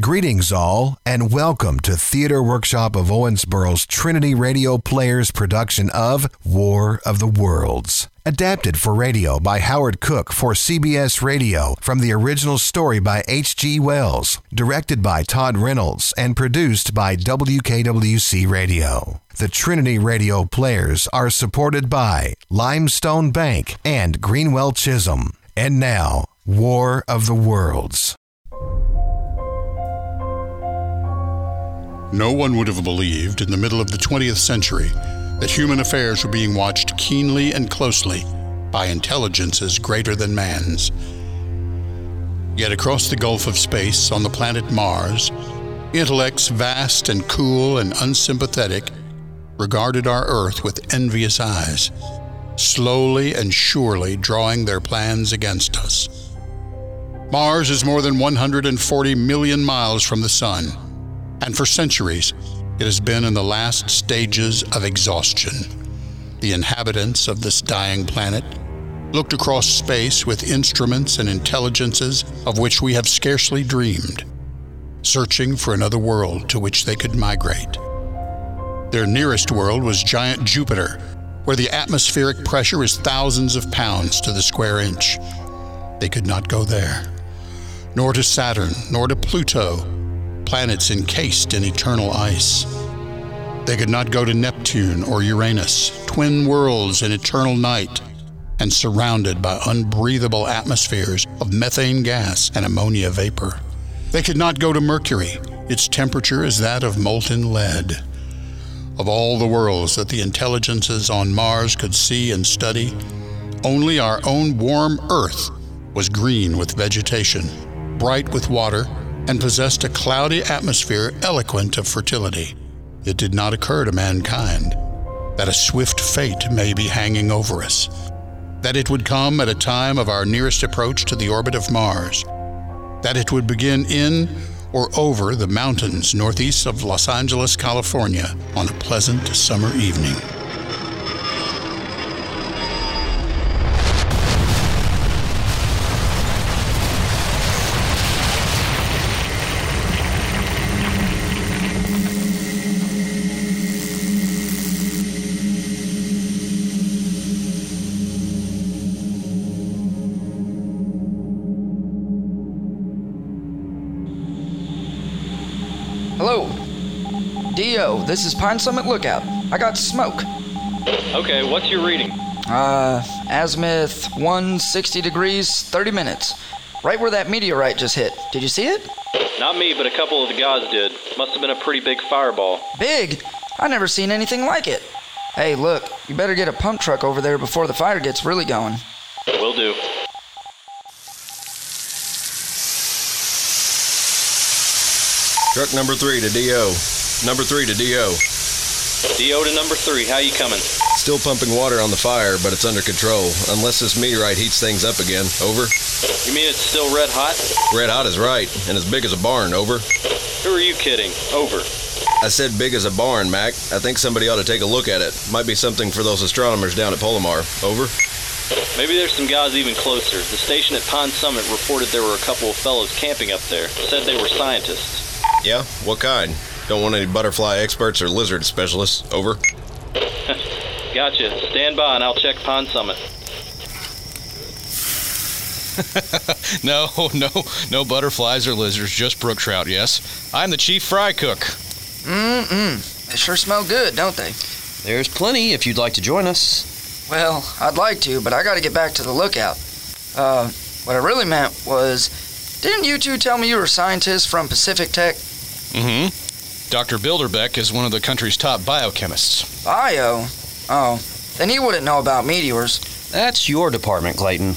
Greetings, all, and welcome to Theater Workshop of Owensboro's Trinity Radio Players production of War of the Worlds. Adapted for radio by Howard Cook for CBS Radio from the original story by H.G. Wells, directed by Todd Reynolds, and produced by WKWC Radio. The Trinity Radio Players are supported by Limestone Bank and Greenwell Chisholm. And now, War of the Worlds. No one would have believed in the middle of the 20th century that human affairs were being watched keenly and closely by intelligences greater than man's. Yet across the gulf of space on the planet Mars, intellects vast and cool and unsympathetic regarded our Earth with envious eyes, slowly and surely drawing their plans against us. Mars is more than 140 million miles from the Sun and for centuries it has been in the last stages of exhaustion. The inhabitants of this dying planet looked across space with instruments and intelligences of which we have scarcely dreamed, searching for another world to which they could migrate. Their nearest world was giant Jupiter, where the atmospheric pressure is thousands of pounds to the square inch. They could not go there, nor to Saturn, nor to Pluto, planets encased in eternal ice. They could not go to Neptune or Uranus, twin worlds in eternal night, and surrounded by unbreathable atmospheres of methane gas and ammonia vapor. They could not go to Mercury. Its temperature is that of molten lead. Of all the worlds that the intelligences on Mars could see and study, only our own warm Earth was green with vegetation, bright with water, and possessed a cloudy atmosphere eloquent of fertility. It did not occur to mankind that a swift fate may be hanging over us, that it would come at a time of our nearest approach to the orbit of Mars, that it would begin in or over the mountains northeast of Los Angeles, California, on a pleasant summer evening. DO, this is Pine Summit Lookout. I got smoke. Okay, what's your reading? Uh, azimuth 160 degrees, 30 minutes. Right where that meteorite just hit. Did you see it? Not me, but a couple of the guys did. Must have been a pretty big fireball. Big? I never seen anything like it. Hey, look, you better get a pump truck over there before the fire gets really going. Will do. Truck number three to DO. Number three to DO. DO to number three, how you coming? Still pumping water on the fire, but it's under control. Unless this meteorite heats things up again. Over. You mean it's still red hot? Red hot is right, and as big as a barn. Over. Who are you kidding? Over. I said big as a barn, Mac. I think somebody ought to take a look at it. Might be something for those astronomers down at Palomar. Over. Maybe there's some guys even closer. The station at Pine Summit reported there were a couple of fellows camping up there. Said they were scientists. Yeah? What kind? Don't want any butterfly experts or lizard specialists. Over. Gotcha. Stand by and I'll check Pine Summit. no, no, no butterflies or lizards, just brook trout, yes. I'm the chief fry cook. Mm-mm. They sure smell good, don't they? There's plenty if you'd like to join us. Well, I'd like to, but I gotta get back to the lookout. Uh, what I really meant was, didn't you two tell me you were scientists from Pacific Tech? Mm-hmm. Dr. Bilderbeck is one of the country's top biochemists. Bio? Oh, then he wouldn't know about meteors. That's your department, Clayton.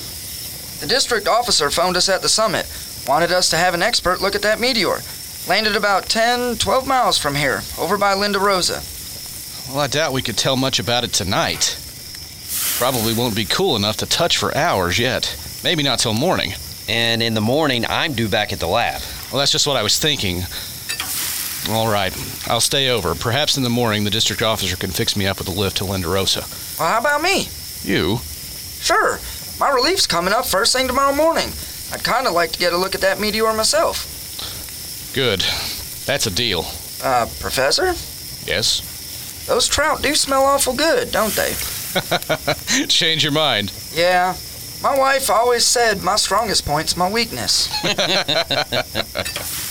The district officer phoned us at the summit, wanted us to have an expert look at that meteor. Landed about 10, 12 miles from here, over by Linda Rosa. Well, I doubt we could tell much about it tonight. Probably won't be cool enough to touch for hours yet. Maybe not till morning. And in the morning, I'm due back at the lab. Well, that's just what I was thinking. All right, I'll stay over. Perhaps in the morning the district officer can fix me up with a lift to Linda Rosa. Well, how about me? You? Sure. My relief's coming up first thing tomorrow morning. I'd kind of like to get a look at that meteor myself. Good. That's a deal. Uh, Professor? Yes? Those trout do smell awful good, don't they? Change your mind. Yeah. My wife always said my strongest point's my weakness.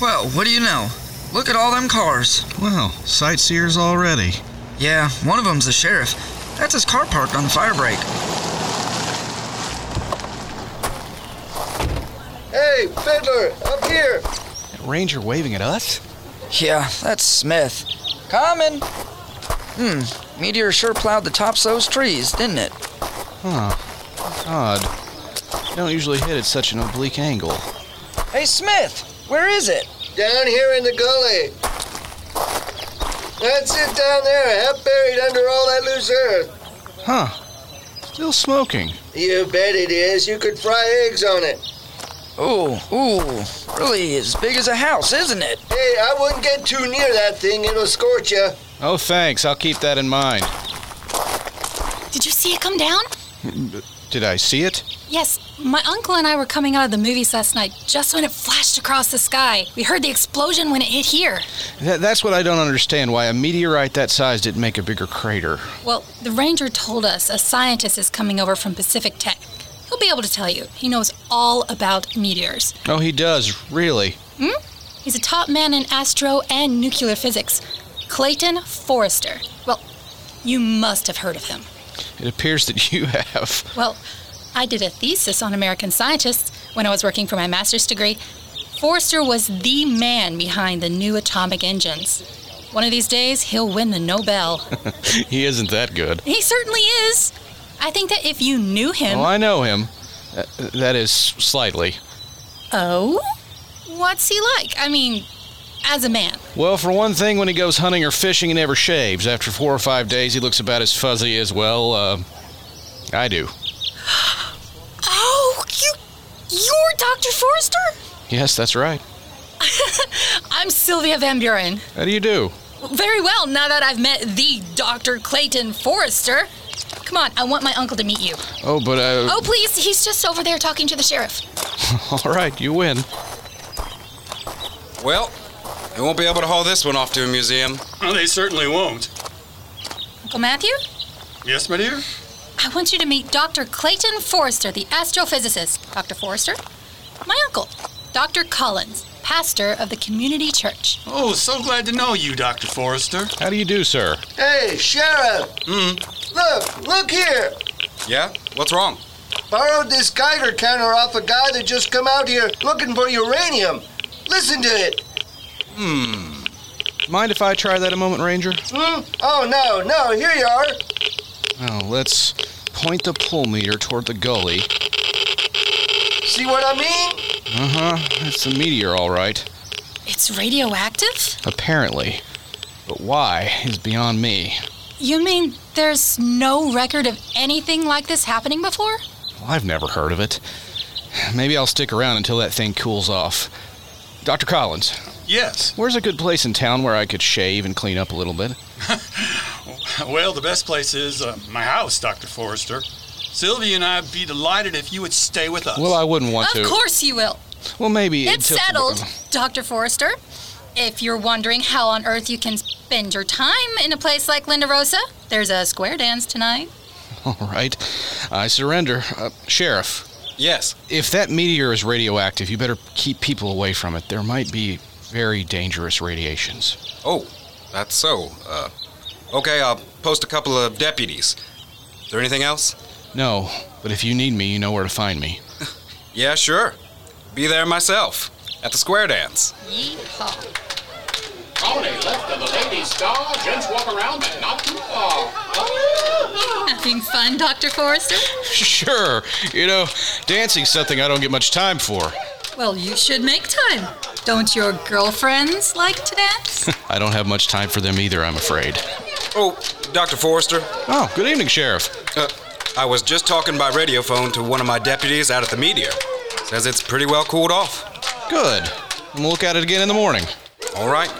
well, what do you know? Look at all them cars. Well, sightseers already. Yeah, one of them's the sheriff. That's his car parked on the fire break. Hey, Fiddler, up here. That ranger waving at us? Yeah, that's Smith. Coming. Hmm, meteor sure plowed the tops of those trees, didn't it? Huh. Odd. You don't usually hit at such an oblique angle. Hey, Smith, where is it? Down here in the gully. That's it down there, half buried under all that loose earth. Huh. Still smoking. You bet it is. You could fry eggs on it. Ooh, ooh, really as big as a house, isn't it? Hey, I wouldn't get too near that thing. It'll scorch you. Oh, thanks. I'll keep that in mind. Did you see it come down? Mm, Did I see it? Yes, my uncle and I were coming out of the movies last night just when it flashed across the sky. We heard the explosion when it hit here. Th- that's what I don't understand. Why a meteorite that size didn't make a bigger crater. Well, the ranger told us a scientist is coming over from Pacific Tech. He'll be able to tell you. He knows all about meteors. Oh, he does, really. Hmm? He's a top man in astro and nuclear physics. Clayton Forrester. Well, you must have heard of him. It appears that you have. Well, I did a thesis on American scientists when I was working for my master's degree. Forrester was the man behind the new atomic engines. One of these days, he'll win the Nobel. he isn't that good. he certainly is. I think that if you knew him. Oh, I know him. Uh, that is slightly. Oh? What's he like? I mean, as a man. Well, for one thing, when he goes hunting or fishing, he never shaves. After four or five days, he looks about as fuzzy as, well, uh, I do. Oh, you. You're Dr. Forrester? Yes, that's right. I'm Sylvia Van Buren. How do you do? Very well, now that I've met the Dr. Clayton Forrester. Come on, I want my uncle to meet you. Oh, but, uh. Oh, please, he's just over there talking to the sheriff. All right, you win. Well, they won't be able to haul this one off to a museum. Well, they certainly won't. Uncle Matthew? Yes, my dear? I want you to meet Dr. Clayton Forrester, the astrophysicist. Dr. Forrester? My uncle, Dr. Collins, pastor of the community church. Oh, so glad to know you, Dr. Forrester. How do you do, sir? Hey, Sheriff. Hmm. Look, look here. Yeah? What's wrong? Borrowed this Geiger counter off a guy that just come out here looking for uranium. Listen to it. Hmm. Mind if I try that a moment, Ranger? Hmm? Oh, no, no, here you are. Oh, let's point the pull meter toward the gully. See what I mean? Uh huh. It's a meteor, all right. It's radioactive? Apparently. But why is beyond me. You mean there's no record of anything like this happening before? Well, I've never heard of it. Maybe I'll stick around until that thing cools off. Dr. Collins, Yes. where's a good place in town where I could shave and clean up a little bit? Well, the best place is uh, my house, Dr. Forrester. Sylvia and I'd be delighted if you would stay with us. Well, I wouldn't want of to. Of course you will. Well, maybe. It's until- settled, Dr. Forrester. If you're wondering how on earth you can spend your time in a place like Linda Rosa, there's a square dance tonight. All right. I surrender. Uh, Sheriff, Yes. if that meteor is radioactive, you better keep people away from it. There might be very dangerous radiations. Oh, that's so. Uh, okay, I'll post a couple of deputies. Is there anything else? No, but if you need me, you know where to find me. Yeah, sure. Be there myself at the square dance. Yeehaw. Only left of the ladies' star, gents walk around, but not too far. Having fun, Dr. Forrester? Sure. You know, dancing's something I don't get much time for. Well, you should make time. Don't your girlfriends like to dance? I don't have much time for them either, I'm afraid. Oh, Dr. Forrester. Oh, good evening, Sheriff. Uh, I was just talking by radio phone to one of my deputies out at the meteor. Says it's pretty well cooled off. Good. And we'll look at it again in the morning. All right.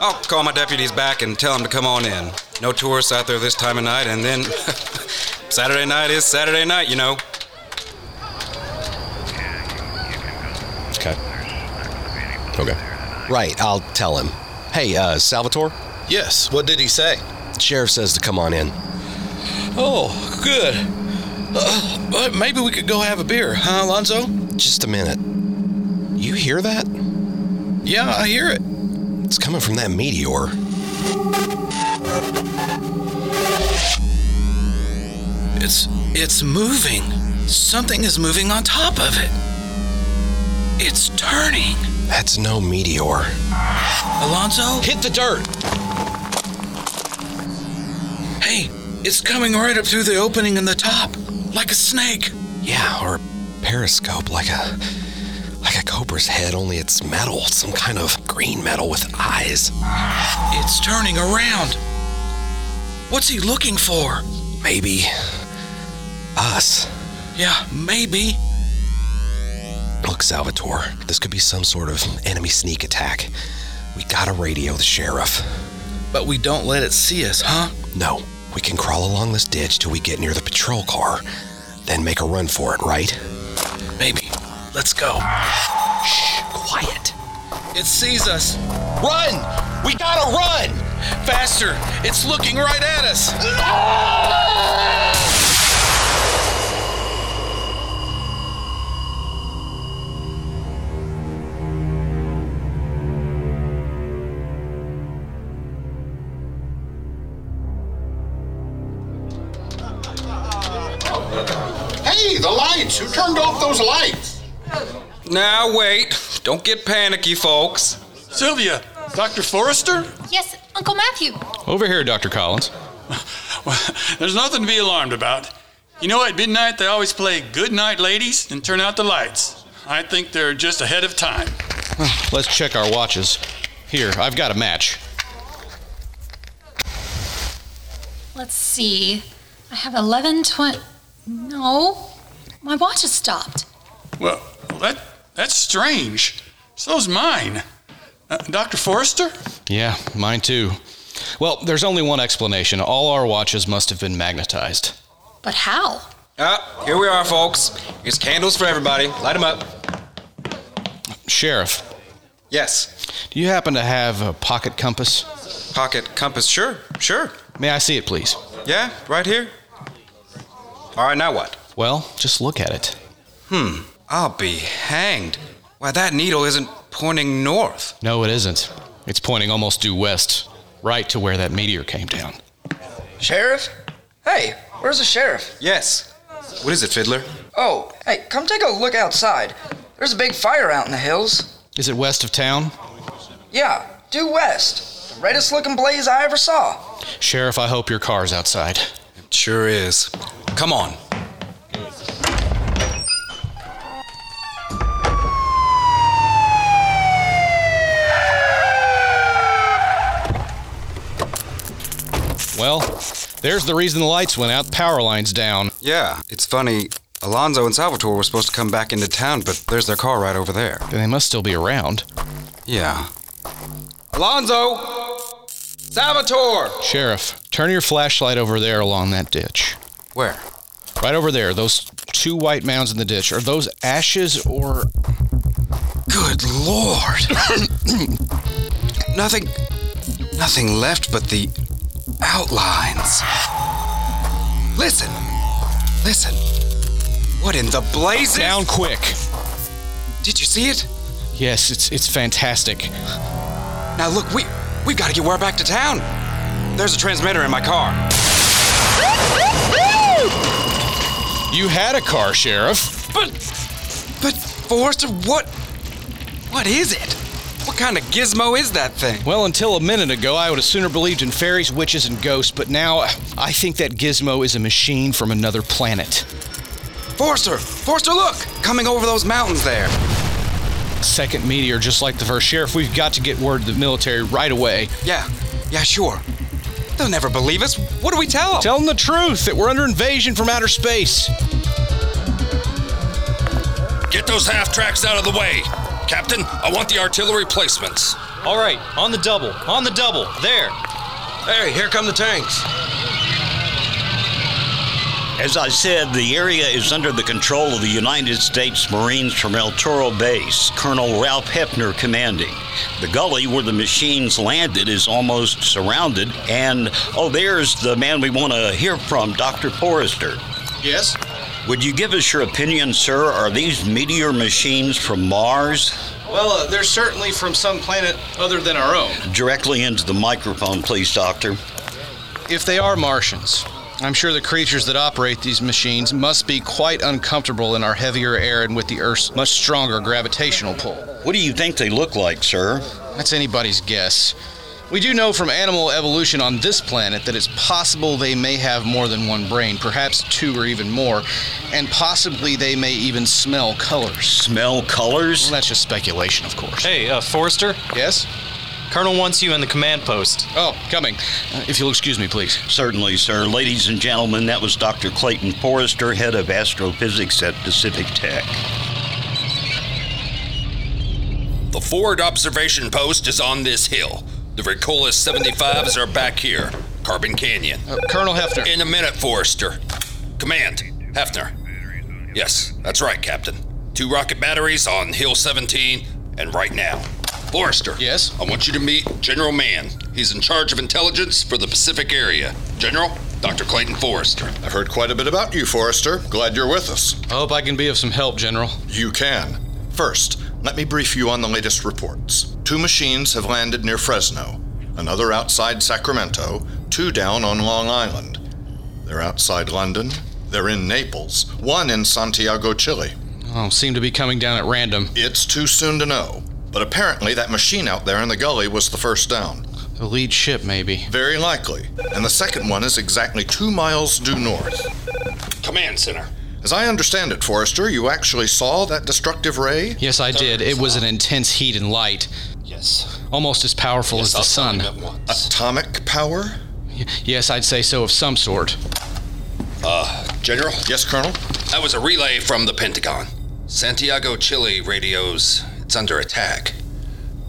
I'll call my deputies back and tell them to come on in. No tourists out there this time of night, and then Saturday night is Saturday night, you know. Okay. Right, I'll tell him. Hey, uh, Salvatore? Yes, what did he say? Sheriff says to come on in. Oh, good. Uh, but maybe we could go have a beer, huh, Alonzo? Just a minute. You hear that? Yeah, I hear it. It's coming from that meteor. It's it's moving. Something is moving on top of it. It's turning. That's no meteor. Alonzo? Hit the dirt! Hey, it's coming right up through the opening in the top, like a snake. Yeah, or a periscope, like a like a cobra's head, only it's metal, some kind of green metal with eyes. It's turning around. What's he looking for? Maybe us. Yeah, maybe. Look, Salvatore, this could be some sort of enemy sneak attack. We gotta radio the sheriff. But we don't let it see us, huh? No. We can crawl along this ditch till we get near the patrol car, then make a run for it, right? Maybe. Let's go. Shh, quiet. It sees us. Run! We gotta run! Faster! It's looking right at us! lights! Who turned off those lights? Now, wait. Don't get panicky, folks. Sylvia, Dr. Forrester? Yes, Uncle Matthew. Over here, Dr. Collins. Well, there's nothing to be alarmed about. You know, at midnight they always play Good Night Ladies and turn out the lights. I think they're just ahead of time. Let's check our watches. Here, I've got a match. Let's see. I have 11, 20. No, my watch has stopped. Well, that that's strange. So's mine. Uh, Dr. Forrester? Yeah, mine too. Well, there's only one explanation. All our watches must have been magnetized. But how? Ah, here we are, folks. Here's candles for everybody. Light them up. Sheriff, Yes. do you happen to have a pocket compass? Pocket compass. Sure, sure. May I see it, please? Yeah, right here. All right, now what? Well, just look at it. Hmm. I'll be hanged. Why, that needle isn't pointing north. No, it isn't. It's pointing almost due west, right to where that meteor came down. Sheriff? Hey, where's the sheriff? Yes. What is it, Fiddler? Oh, hey, come take a look outside. There's a big fire out in the hills. Is it west of town? Yeah, due west. The reddest looking blaze I ever saw. Sheriff, I hope your car's outside. It sure is. Come on. Well, there's the reason the lights went out. Power line's down. Yeah, it's funny. Alonzo and Salvatore were supposed to come back into town, but there's their car right over there. Then they must still be around. Yeah. Alonzo! Salvatore! Sheriff, turn your flashlight over there along that ditch. Where? Right over there, those two white mounds in the ditch. Are those ashes or. Good lord! nothing. Nothing left but the outlines. Listen! Listen! What in the blazes? Down quick! Did you see it? Yes, it's it's fantastic. Now look, we we've got to get where back to town. There's a transmitter in my car. You had a car, Sheriff. But but Forrester, what what is it? What kind of gizmo is that thing? Well, until a minute ago, I would have sooner believed in fairies, witches, and ghosts, but now I think that gizmo is a machine from another planet. Forrester! Forrester, look! Coming over those mountains there. Second meteor, just like the first. Sheriff, we've got to get word to the military right away. Yeah, yeah, sure. They'll never believe us. What do we tell them? Tell them the truth that we're under invasion from outer space. Get those half tracks out of the way. Captain, I want the artillery placements. All right, on the double, on the double. There. Hey, here come the tanks. As I said, the area is under the control of the United States Marines from El Toro Base, Colonel Ralph Hefner commanding. The gully where the machines landed is almost surrounded, and oh, there's the man we want to hear from, Dr. Forrester. Yes? Would you give us your opinion, sir? Are these meteor machines from Mars? Well, uh, they're certainly from some planet other than our own. Directly into the microphone, please, Doctor. If they are Martians, I'm sure the creatures that operate these machines must be quite uncomfortable in our heavier air and with the Earth's much stronger gravitational pull. What do you think they look like, sir? That's anybody's guess. We do know from animal evolution on this planet that it's possible they may have more than one brain, perhaps two or even more, and possibly they may even smell colors. Smell colors? Well, that's just speculation, of course. Hey, uh, Forrester? Yes? Colonel wants you in the command post. Oh, coming. Uh, if you'll excuse me, please. Certainly, sir. Ladies and gentlemen, that was Dr. Clayton Forrester, head of astrophysics at Pacific Tech. The forward observation post is on this hill. The recoilless 75s are back here, Carbon Canyon. Uh, Colonel Hefner. In a minute, Forrester. Command, Hefner. Yes, that's right, Captain. Two rocket batteries on Hill 17, and right now. Forrester. Yes? I want you to meet General Mann. He's in charge of intelligence for the Pacific area. General, Dr. Clayton Forrester. I've heard quite a bit about you, Forrester. Glad you're with us. I hope I can be of some help, General. You can. First, let me brief you on the latest reports. Two machines have landed near Fresno, another outside Sacramento, two down on Long Island. They're outside London, they're in Naples, one in Santiago, Chile. Oh, seem to be coming down at random. It's too soon to know, but apparently that machine out there in the gully was the first down. The lead ship, maybe. Very likely. And the second one is exactly two miles due north. Command Center. As I understand it, Forrester, you actually saw that destructive ray? Yes, I did. It was an intense heat and light. Yes. Almost as powerful yes, as the sun. tell him at once. Atomic power? Y- yes, I'd say so of some sort. Uh, General? Yes, Colonel? That was a relay from the Pentagon. Santiago, Chile radios. It's under attack.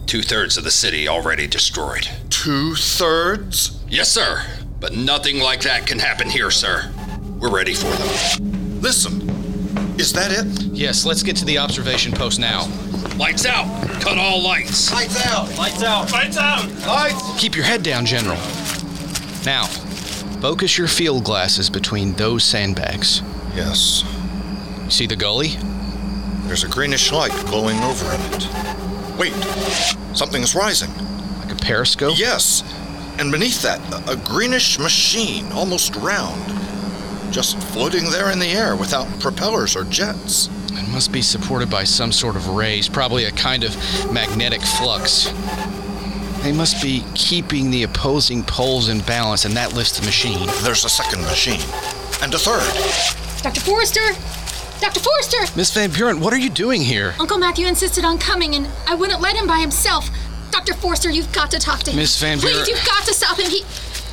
Two thirds of the city already destroyed. Two thirds? Yes, sir. But nothing like that can happen here, sir. We're ready for them. Listen. Is that it? Yes, let's get to the observation post now. Lights out! Cut all lights! Lights out! Lights out! Lights out! Lights! Keep your head down, General. Now, focus your field glasses between those sandbags. Yes. See the gully? There's a greenish light glowing over in it. Wait, something's rising. Like a periscope? Yes. And beneath that, a, a greenish machine, almost round. Just floating there in the air without propellers or jets. It must be supported by some sort of rays, probably a kind of magnetic flux. They must be keeping the opposing poles in balance, and that lifts the machine. There's a second machine. And a third. Dr. Forrester! Dr. Forrester! Miss Van Buren, what are you doing here? Uncle Matthew insisted on coming, and I wouldn't let him by himself. Dr. Forrester, you've got to talk to him. Miss Van Buren- Please, you've got to stop him. He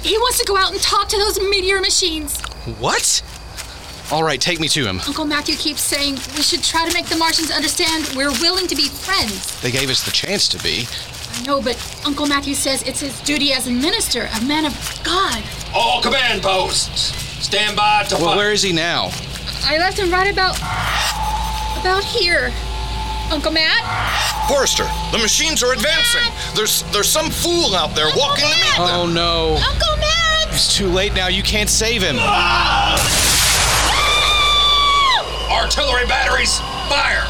he wants to go out and talk to those meteor machines. What? All right, take me to him. Uncle Matthew keeps saying we should try to make the Martians understand we're willing to be friends. They gave us the chance to be. I know, but Uncle Matthew says it's his duty as a minister, a man of God. All command posts! Stand by to Well, fire. where is he now? I left him right about about here. Uncle Matt? Forrester, the machines are advancing. There's there's some fool out there walking to meet them. Oh no. Uncle Matt! It's too late now. You can't save him. Ah! Artillery batteries, fire!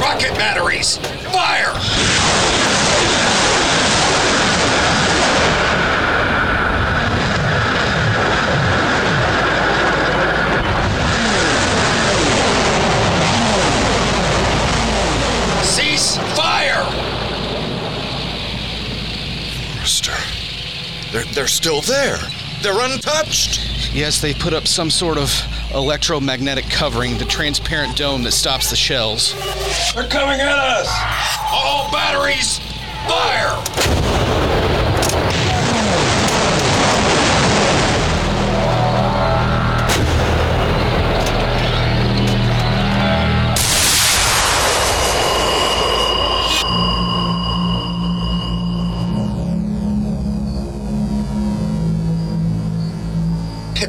Rocket batteries, fire! Cease fire! Forrester, they're they're still there. They're untouched. Yes, they put up some sort of electromagnetic covering, the transparent dome that stops the shells. They're coming at us! All batteries, fire!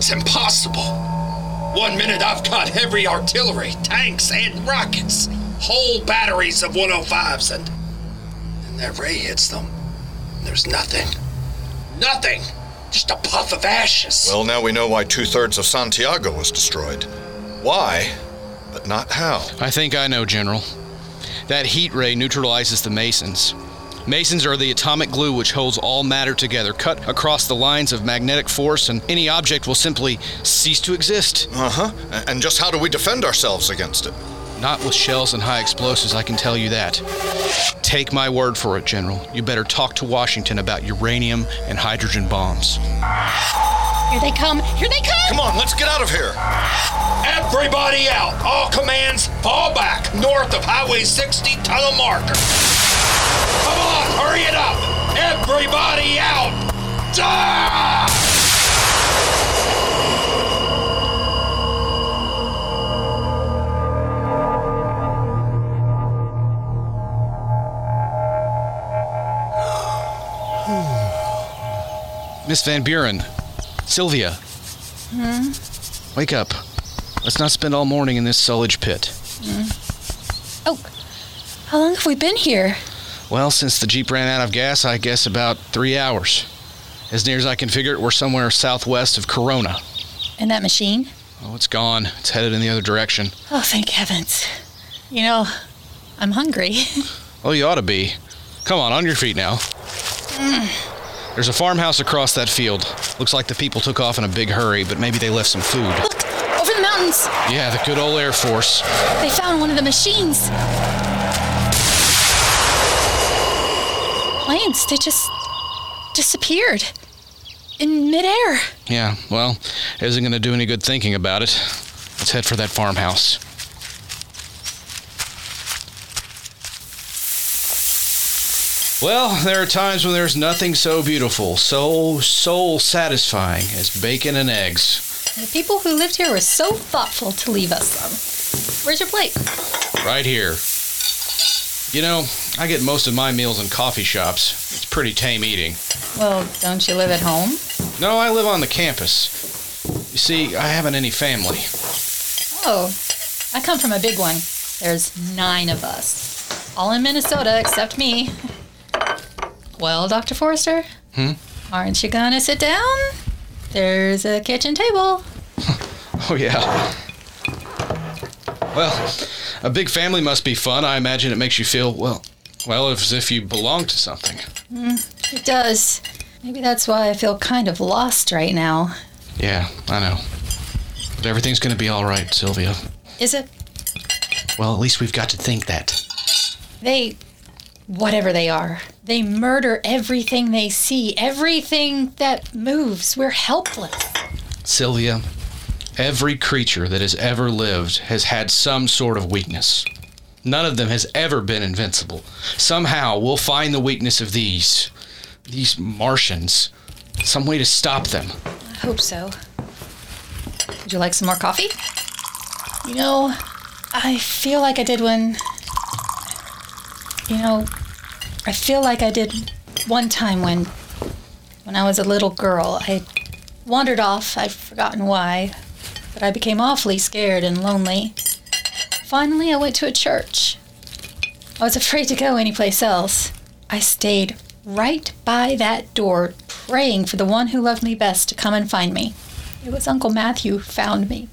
It's impossible. One minute I've got heavy artillery, tanks, and rockets. Whole batteries of 105s, and and that ray hits them. There's nothing. Nothing! Just a puff of ashes. Well, now we know why two thirds of Santiago was destroyed. Why, but not how. I think I know, General. That heat ray neutralizes the mesons. Mesons are the atomic glue which holds all matter together. Cut across the lines of magnetic force, and any object will simply cease to exist. Uh huh. And just how do we defend ourselves against it? Not with shells and high explosives, I can tell you that. Take my word for it, General. You better talk to Washington about uranium and hydrogen bombs. Here they come. Here they come. Come on, let's get out of here. Everybody out! All commands, fall back north of Highway 60 tunnel marker. Come on, hurry it up! Everybody out! Ah! Miss Van Buren, Sylvia, Hmm? wake up. Let's not spend all morning in this sullage pit. Hmm? Oh, how long have we been here? Well, since the Jeep ran out of gas, I guess about three hours. As near as I can figure it, we're somewhere southwest of Corona. And that machine? Oh, it's gone. It's headed in the other direction. Oh, thank heavens. You know, I'm hungry. Oh, you ought to be. Come on, on your feet now. Mm. There's a farmhouse across that field. Looks like the people took off in a big hurry, but maybe they left some food. Look, Over the mountains. Yeah, the good old Air Force. They found one of the machines. Planes, they just disappeared in midair. Yeah, well, isn't going to do any good thinking about it. Let's head for that farmhouse. Well, there are times when there's nothing so beautiful, so soul satisfying as bacon and eggs. The people who lived here were so thoughtful to leave us some. Where's your plate? Right here. You know, I get most of my meals in coffee shops. It's pretty tame eating. Well, don't you live at home? No, I live on the campus. You see, I haven't any family. Oh, I come from a big one. There's nine of us. All in Minnesota except me. Well, Dr. Forrester, Hmm? aren't you gonna sit down? There's a kitchen table. Oh, yeah. Well, a big family must be fun. I imagine it makes you feel, well, well, as if you belong to something. Mm, it does. Maybe that's why I feel kind of lost right now. Yeah, I know. But everything's gonna be all right, Sylvia. Is it? Well, at least we've got to think that. They, whatever they are, they murder everything they see, everything that moves. We're helpless. Sylvia, every creature that has ever lived has had some sort of weakness. None of them has ever been invincible. Somehow we'll find the weakness of these, these Martians, some way to stop them. I hope so. Would you like some more coffee? You know, I feel like I did when. You know, I feel like I did one time when. When I was a little girl. I wandered off, I've forgotten why, but I became awfully scared and lonely. Finally, I went to a church. I was afraid to go anyplace else. I stayed right by that door, praying for the one who loved me best to come and find me. It was Uncle Matthew who found me.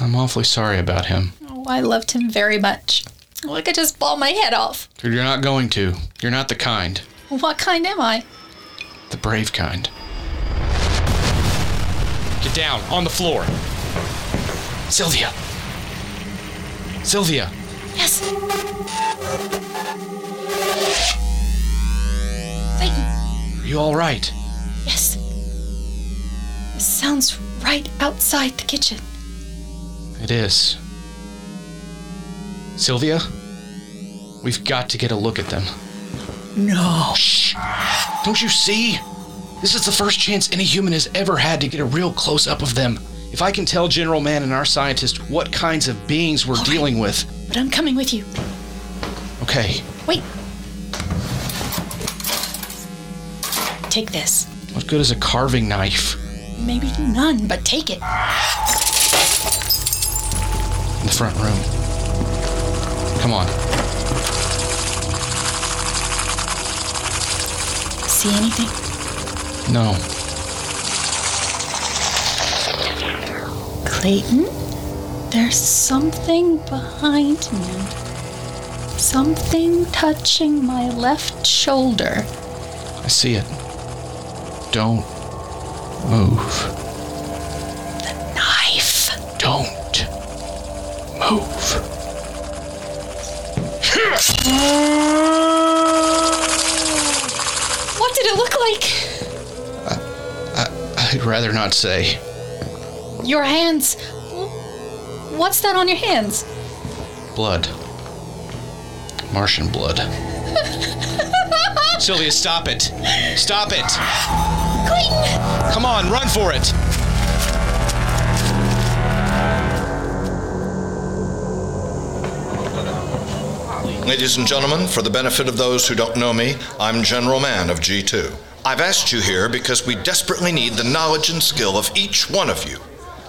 I'm awfully sorry about him. Oh, I loved him very much. Oh, I could just bawl my head off. You're not going to. You're not the kind. What kind am I? The brave kind. Get down, on the floor. Sylvia. Sylvia. Yes. Satan. Are you all right? Yes. It sounds right outside the kitchen. It is. Sylvia, we've got to get a look at them. No. Shh. Don't you see? This is the first chance any human has ever had to get a real close up of them. If I can tell General Mann and our scientists what kinds of beings we're dealing with. But I'm coming with you. Okay, Wait. Take this. what good is a carving knife? maybe none, but take it. In the front room. Come on. See anything? No. Clayton? There's something behind me. Something touching my left shoulder. I see it. Don't move. The knife. Don't move. Rather not say. Your hands. What's that on your hands? Blood. Martian blood. Sylvia, stop it. Stop it. Clayton! Come on, run for it. Ladies and gentlemen, for the benefit of those who don't know me, I'm General Mann of G2. I've asked you here because we desperately need the knowledge and skill of each one of you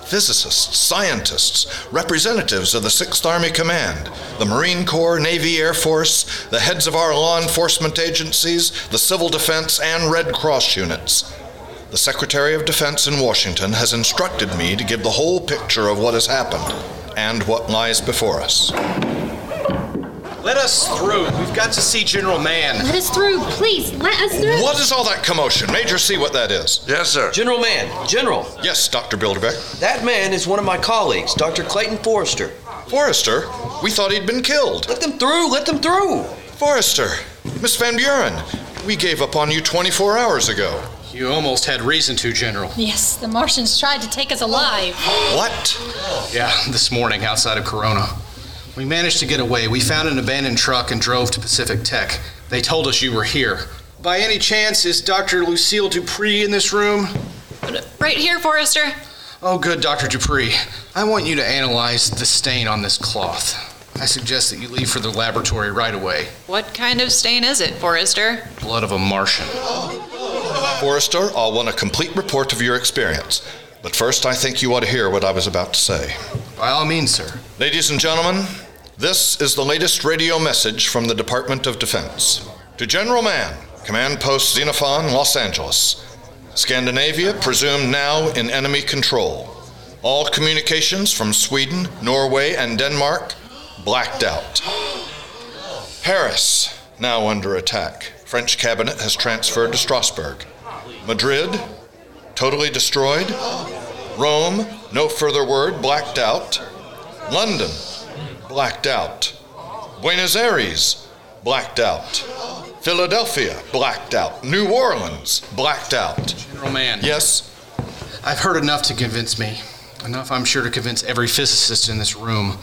physicists, scientists, representatives of the 6th Army Command, the Marine Corps, Navy, Air Force, the heads of our law enforcement agencies, the Civil Defense, and Red Cross units. The Secretary of Defense in Washington has instructed me to give the whole picture of what has happened and what lies before us. Let us through. We've got to see General Mann. Let us through, please. Let us through. What is all that commotion? Major, see what that is. Yes, sir. General Mann. General. Yes, Dr. Bilderbeck. That man is one of my colleagues, Dr. Clayton Forrester. Forrester? We thought he'd been killed. Let them through. Let them through. Forrester. Miss Van Buren. We gave up on you 24 hours ago. You almost had reason to, General. Yes, the Martians tried to take us alive. What? Yeah, this morning outside of Corona. We managed to get away. We found an abandoned truck and drove to Pacific Tech. They told us you were here. By any chance, is Dr. Lucille Dupree in this room? Right here, Forrester. Oh, good, Dr. Dupree. I want you to analyze the stain on this cloth. I suggest that you leave for the laboratory right away. What kind of stain is it, Forrester? Blood of a Martian. Forrester, I'll want a complete report of your experience. But first, I think you ought to hear what I was about to say. By all means, sir. Ladies and gentlemen, this is the latest radio message from the Department of Defense. To General Mann, Command Post Xenophon, Los Angeles. Scandinavia presumed now in enemy control. All communications from Sweden, Norway, and Denmark blacked out. Paris, now under attack. French cabinet has transferred to Strasbourg. Madrid, totally destroyed. Rome, no further word, blacked out. London, blacked out. Buenos Aires, blacked out. Philadelphia, blacked out. New Orleans, blacked out. General Mann. Yes? I've heard enough to convince me. Enough, I'm sure, to convince every physicist in this room.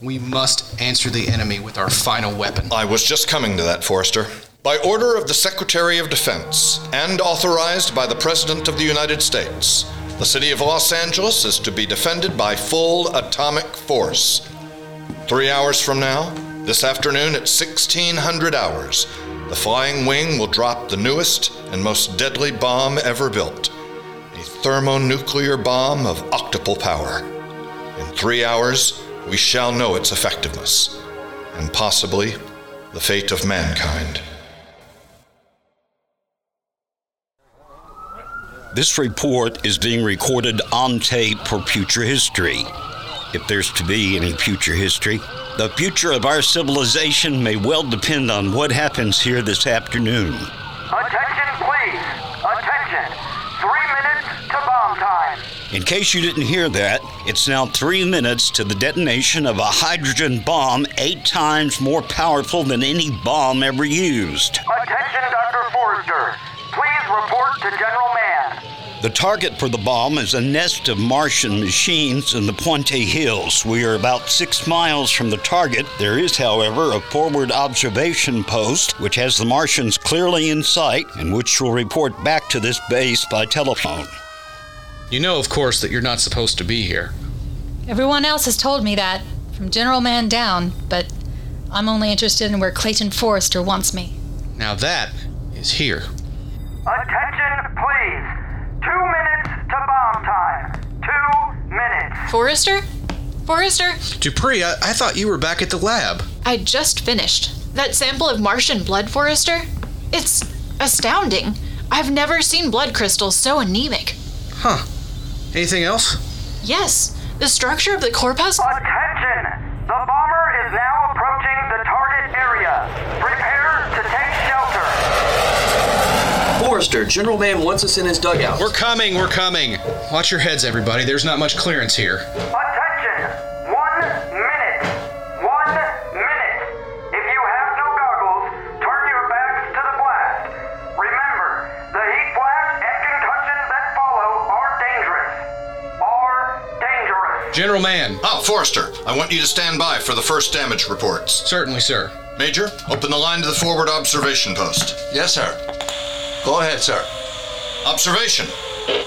We must answer the enemy with our final weapon. I was just coming to that, Forrester. By order of the Secretary of Defense and authorized by the President of the United States, the city of Los Angeles is to be defended by full atomic force. Three hours from now, this afternoon at 1600 hours, the Flying Wing will drop the newest and most deadly bomb ever built a thermonuclear bomb of octuple power. In three hours, we shall know its effectiveness and possibly the fate of mankind. This report is being recorded on tape for future history. If there's to be any future history, the future of our civilization may well depend on what happens here this afternoon. Attention, please. Attention. Three minutes to bomb time. In case you didn't hear that, it's now three minutes to the detonation of a hydrogen bomb eight times more powerful than any bomb ever used. Attention, Dr. Forrester. Please report to General Mann. The target for the bomb is a nest of Martian machines in the Puente Hills. We are about six miles from the target. There is, however, a forward observation post which has the Martians clearly in sight and which will report back to this base by telephone. You know, of course, that you're not supposed to be here. Everyone else has told me that, from General Mann down, but I'm only interested in where Clayton Forrester wants me. Now that is here. Forrester? Forrester? Dupree, I, I thought you were back at the lab. I just finished. That sample of Martian blood, Forrester? It's astounding. I've never seen blood crystals so anemic. Huh. Anything else? Yes, the structure of the corpus. Attention! The bomber is now approaching the target area. Prepare to take shelter. Forrester, General Mann wants us in his dugout. We're coming, we're coming. Watch your heads, everybody. There's not much clearance here. Attention! One minute. One minute. If you have no goggles, turn your backs to the blast. Remember, the heat flash and concussions that follow are dangerous. Are dangerous. General Mann. Ah, Forrester, I want you to stand by for the first damage reports. Certainly, sir. Major, open the line to the forward observation post. Yes, sir. Go ahead, sir. Observation.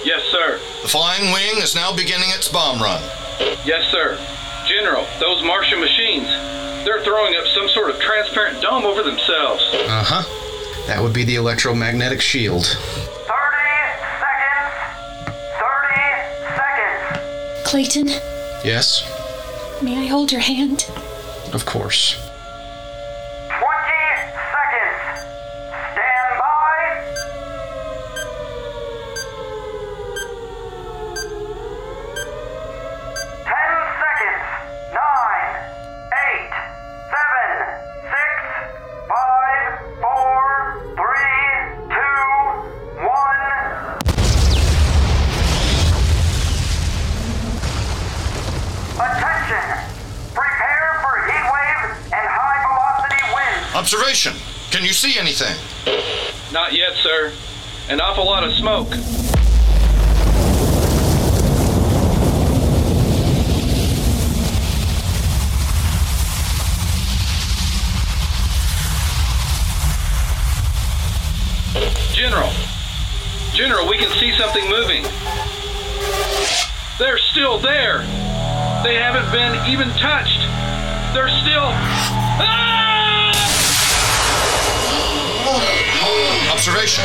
Yes, sir. The flying wing is now beginning its bomb run. Yes, sir. General, those Martian machines, they're throwing up some sort of transparent dome over themselves. Uh huh. That would be the electromagnetic shield. 30 seconds. 30 seconds. Clayton, Yes, may I hold your hand? of course. An awful lot of smoke. General. General, we can see something moving. They're still there. They haven't been even touched. They're still. Ah! Observation.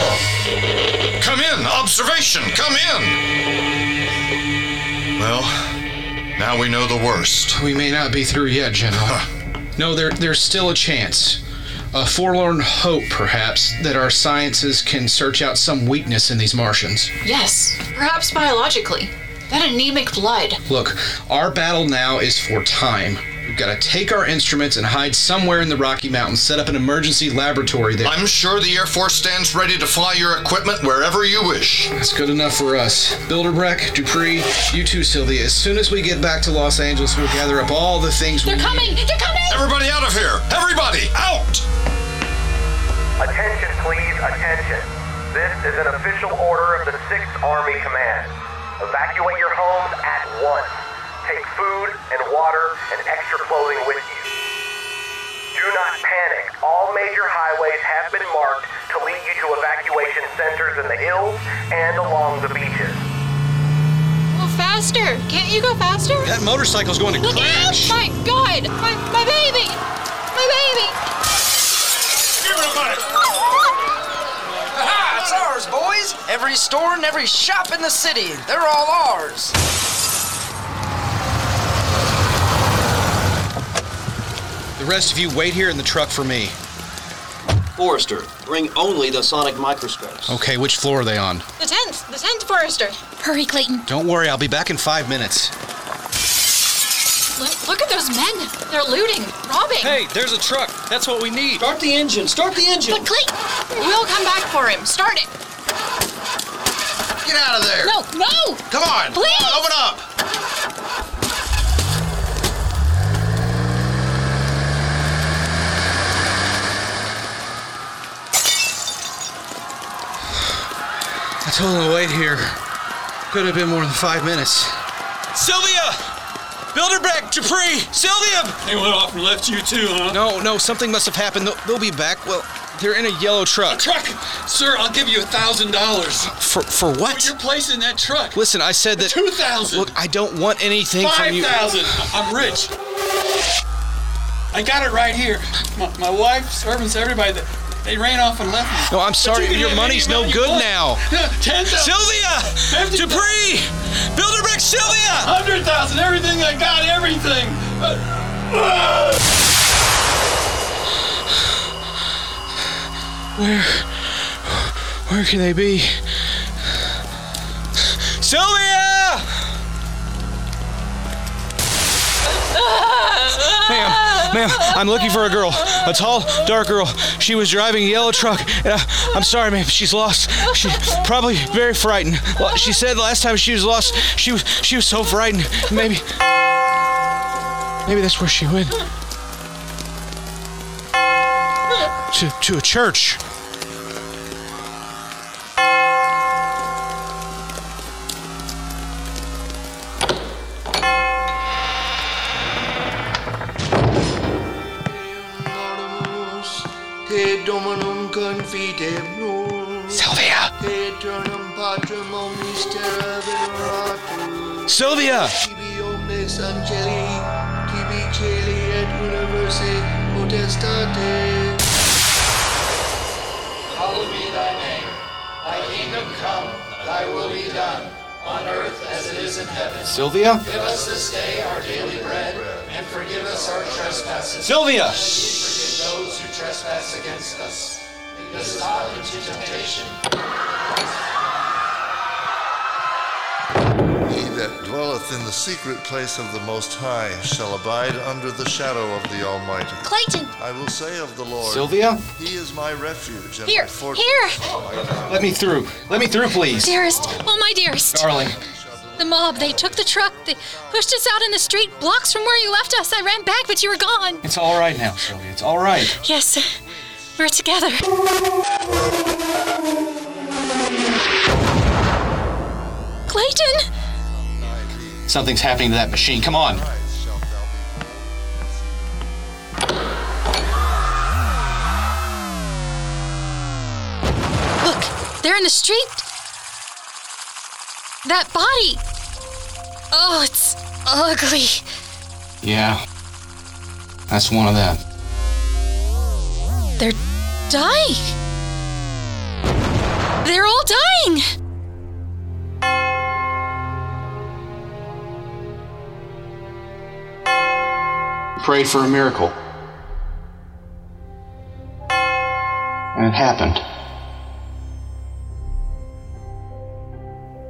Come in. Observation. Come in. Well, now we know the worst. We may not be through yet, General. no, there, there's still a chance. A forlorn hope, perhaps, that our sciences can search out some weakness in these Martians. Yes, perhaps biologically. That anemic blood. Look, our battle now is for time. We've got to take our instruments and hide somewhere in the Rocky Mountains, set up an emergency laboratory there. I'm sure the Air Force stands ready to fly your equipment wherever you wish. That's good enough for us. Bilderbeck, Dupree, you too, Sylvia. As soon as we get back to Los Angeles, we'll gather up all the things They're we coming! They're coming! Everybody out of here! Everybody out! Attention, please, attention. This is an official order of the 6th Army Command. Evacuate your homes at once. Take food and water and extra clothing with you. Do not panic. All major highways have been marked to lead you to evacuation centers in the hills and along the beaches. Well, faster! Can't you go faster? That motorcycle's going to Look crash. out! My God! My, my baby! My baby! Give it a minute! Aha! It's ours, boys! Every store and every shop in the city, they're all ours. The rest of you wait here in the truck for me. Forrester, bring only the sonic microscopes. Okay, which floor are they on? The tenth! The tenth, Forrester! Hurry, Clayton. Don't worry, I'll be back in five minutes. Look, look at those men! They're looting, robbing! Hey, there's a truck. That's what we need. Start the engine! Start the engine! But Clayton! We'll come back for him. Start it! Get out of there! No, no! Come on! Please! Open up! I told him to wait here. Could have been more than five minutes. Sylvia! Bilderbeck, Dupree, Sylvia! They went off and left you too, huh? No, no, something must have happened. They'll, they'll be back. Well, they're in a yellow truck. Truck! Sir, I'll give you a thousand dollars. For for what? You're placing that truck. Listen, I said that. Two thousand. Look, I don't want anything from you. thousand. I'm rich. I got it right here. My, my wife, servants, everybody. They ran off and left me. No, I'm sorry. you Your money's no money good want. now. Ten thousand. Sylvia! Dupree! Bilderbeck Sylvia! Hundred thousand. Everything I got. Everything. Where, where can they be? Sylvia! Ma'am, ma'am, I'm looking for a girl. A tall, dark girl. She was driving a yellow truck. And I, I'm sorry, ma'am. She's lost. She's probably very frightened. She said last time she was lost, she was she was so frightened. Maybe, maybe that's where she went. To to a church. Dominum confidem Sylvia! Eternum patrem omnis terra veneratur. Sylvia! Tibi omnes angeli, tibi celi et universe potestate. Hallowed be thy name. Thy kingdom come, thy will be done, on earth as it is in heaven. Sylvia? Give us this day our daily bread, and forgive us our trespasses. Sylvia! Trespass against us. Lead us not into temptation. He that dwelleth in the secret place of the Most High shall abide under the shadow of the Almighty. Clayton! I will say of the Lord, Sylvia? He is my refuge and Here, my fortress. here! Let me through. Let me through, please. Dearest, oh my dearest. Darling. The mob, they took the truck, they pushed us out in the street, blocks from where you left us. I ran back, but you were gone. It's all right now, Sylvia. It's all right. Yes, we're together. Clayton! Something's happening to that machine. Come on. Look, they're in the street. That body. Oh, it's ugly. Yeah. That's one of them. They're dying. They're all dying. Prayed for a miracle. And it happened.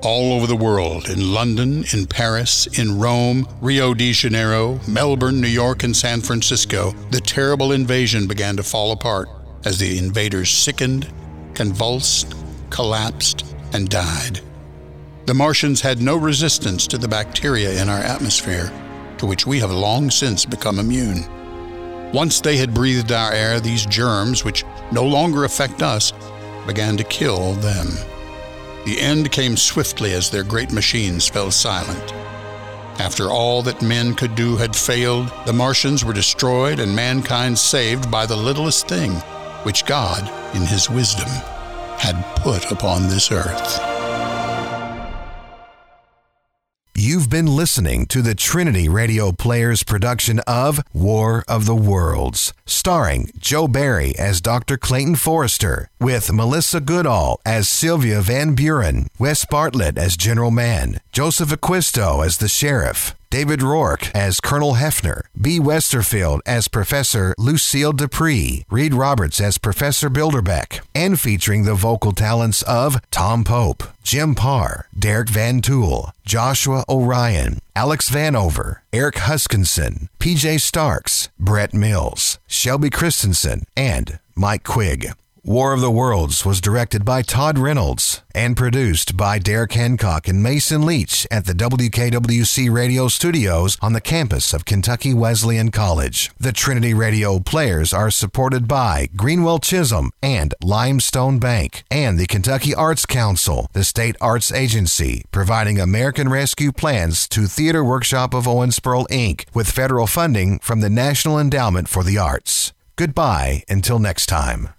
All over the world in London, in Paris, in Rome, Rio de Janeiro, Melbourne, New York, and San Francisco, the terrible invasion began to fall apart as the invaders sickened, convulsed, collapsed, and died. The Martians had no resistance to the bacteria in our atmosphere, to which we have long since become immune. Once they had breathed our air, these germs, which no longer affect us, began to kill them. The end came swiftly as their great machines fell silent. After all that men could do had failed, the Martians were destroyed and mankind saved by the littlest thing which God, in His wisdom, had put upon this earth. You've been listening to the Trinity Radio Players production of War of the Worlds, starring Joe Barry as Dr. Clayton Forrester, with Melissa Goodall as Sylvia Van Buren, Wes Bartlett as General Mann, Joseph Aquisto as the Sheriff, David Rourke as Colonel Hefner, B. Westerfield as Professor Lucille Dupree, Reed Roberts as Professor Bilderbeck, and featuring the vocal talents of Tom Pope, Jim Parr, Derek Van Tool, Joshua Orion, Alex Vanover, Eric Huskinson, PJ Starks, Brett Mills, Shelby Christensen, and Mike Quigg. War of the Worlds was directed by Todd Reynolds and produced by Derek Hancock and Mason Leach at the WKWC radio studios on the campus of Kentucky Wesleyan College. The Trinity Radio players are supported by Greenwell Chisholm and Limestone Bank and the Kentucky Arts Council, the state arts agency, providing American Rescue Plans to Theater Workshop of Owensboro, Inc., with federal funding from the National Endowment for the Arts. Goodbye until next time.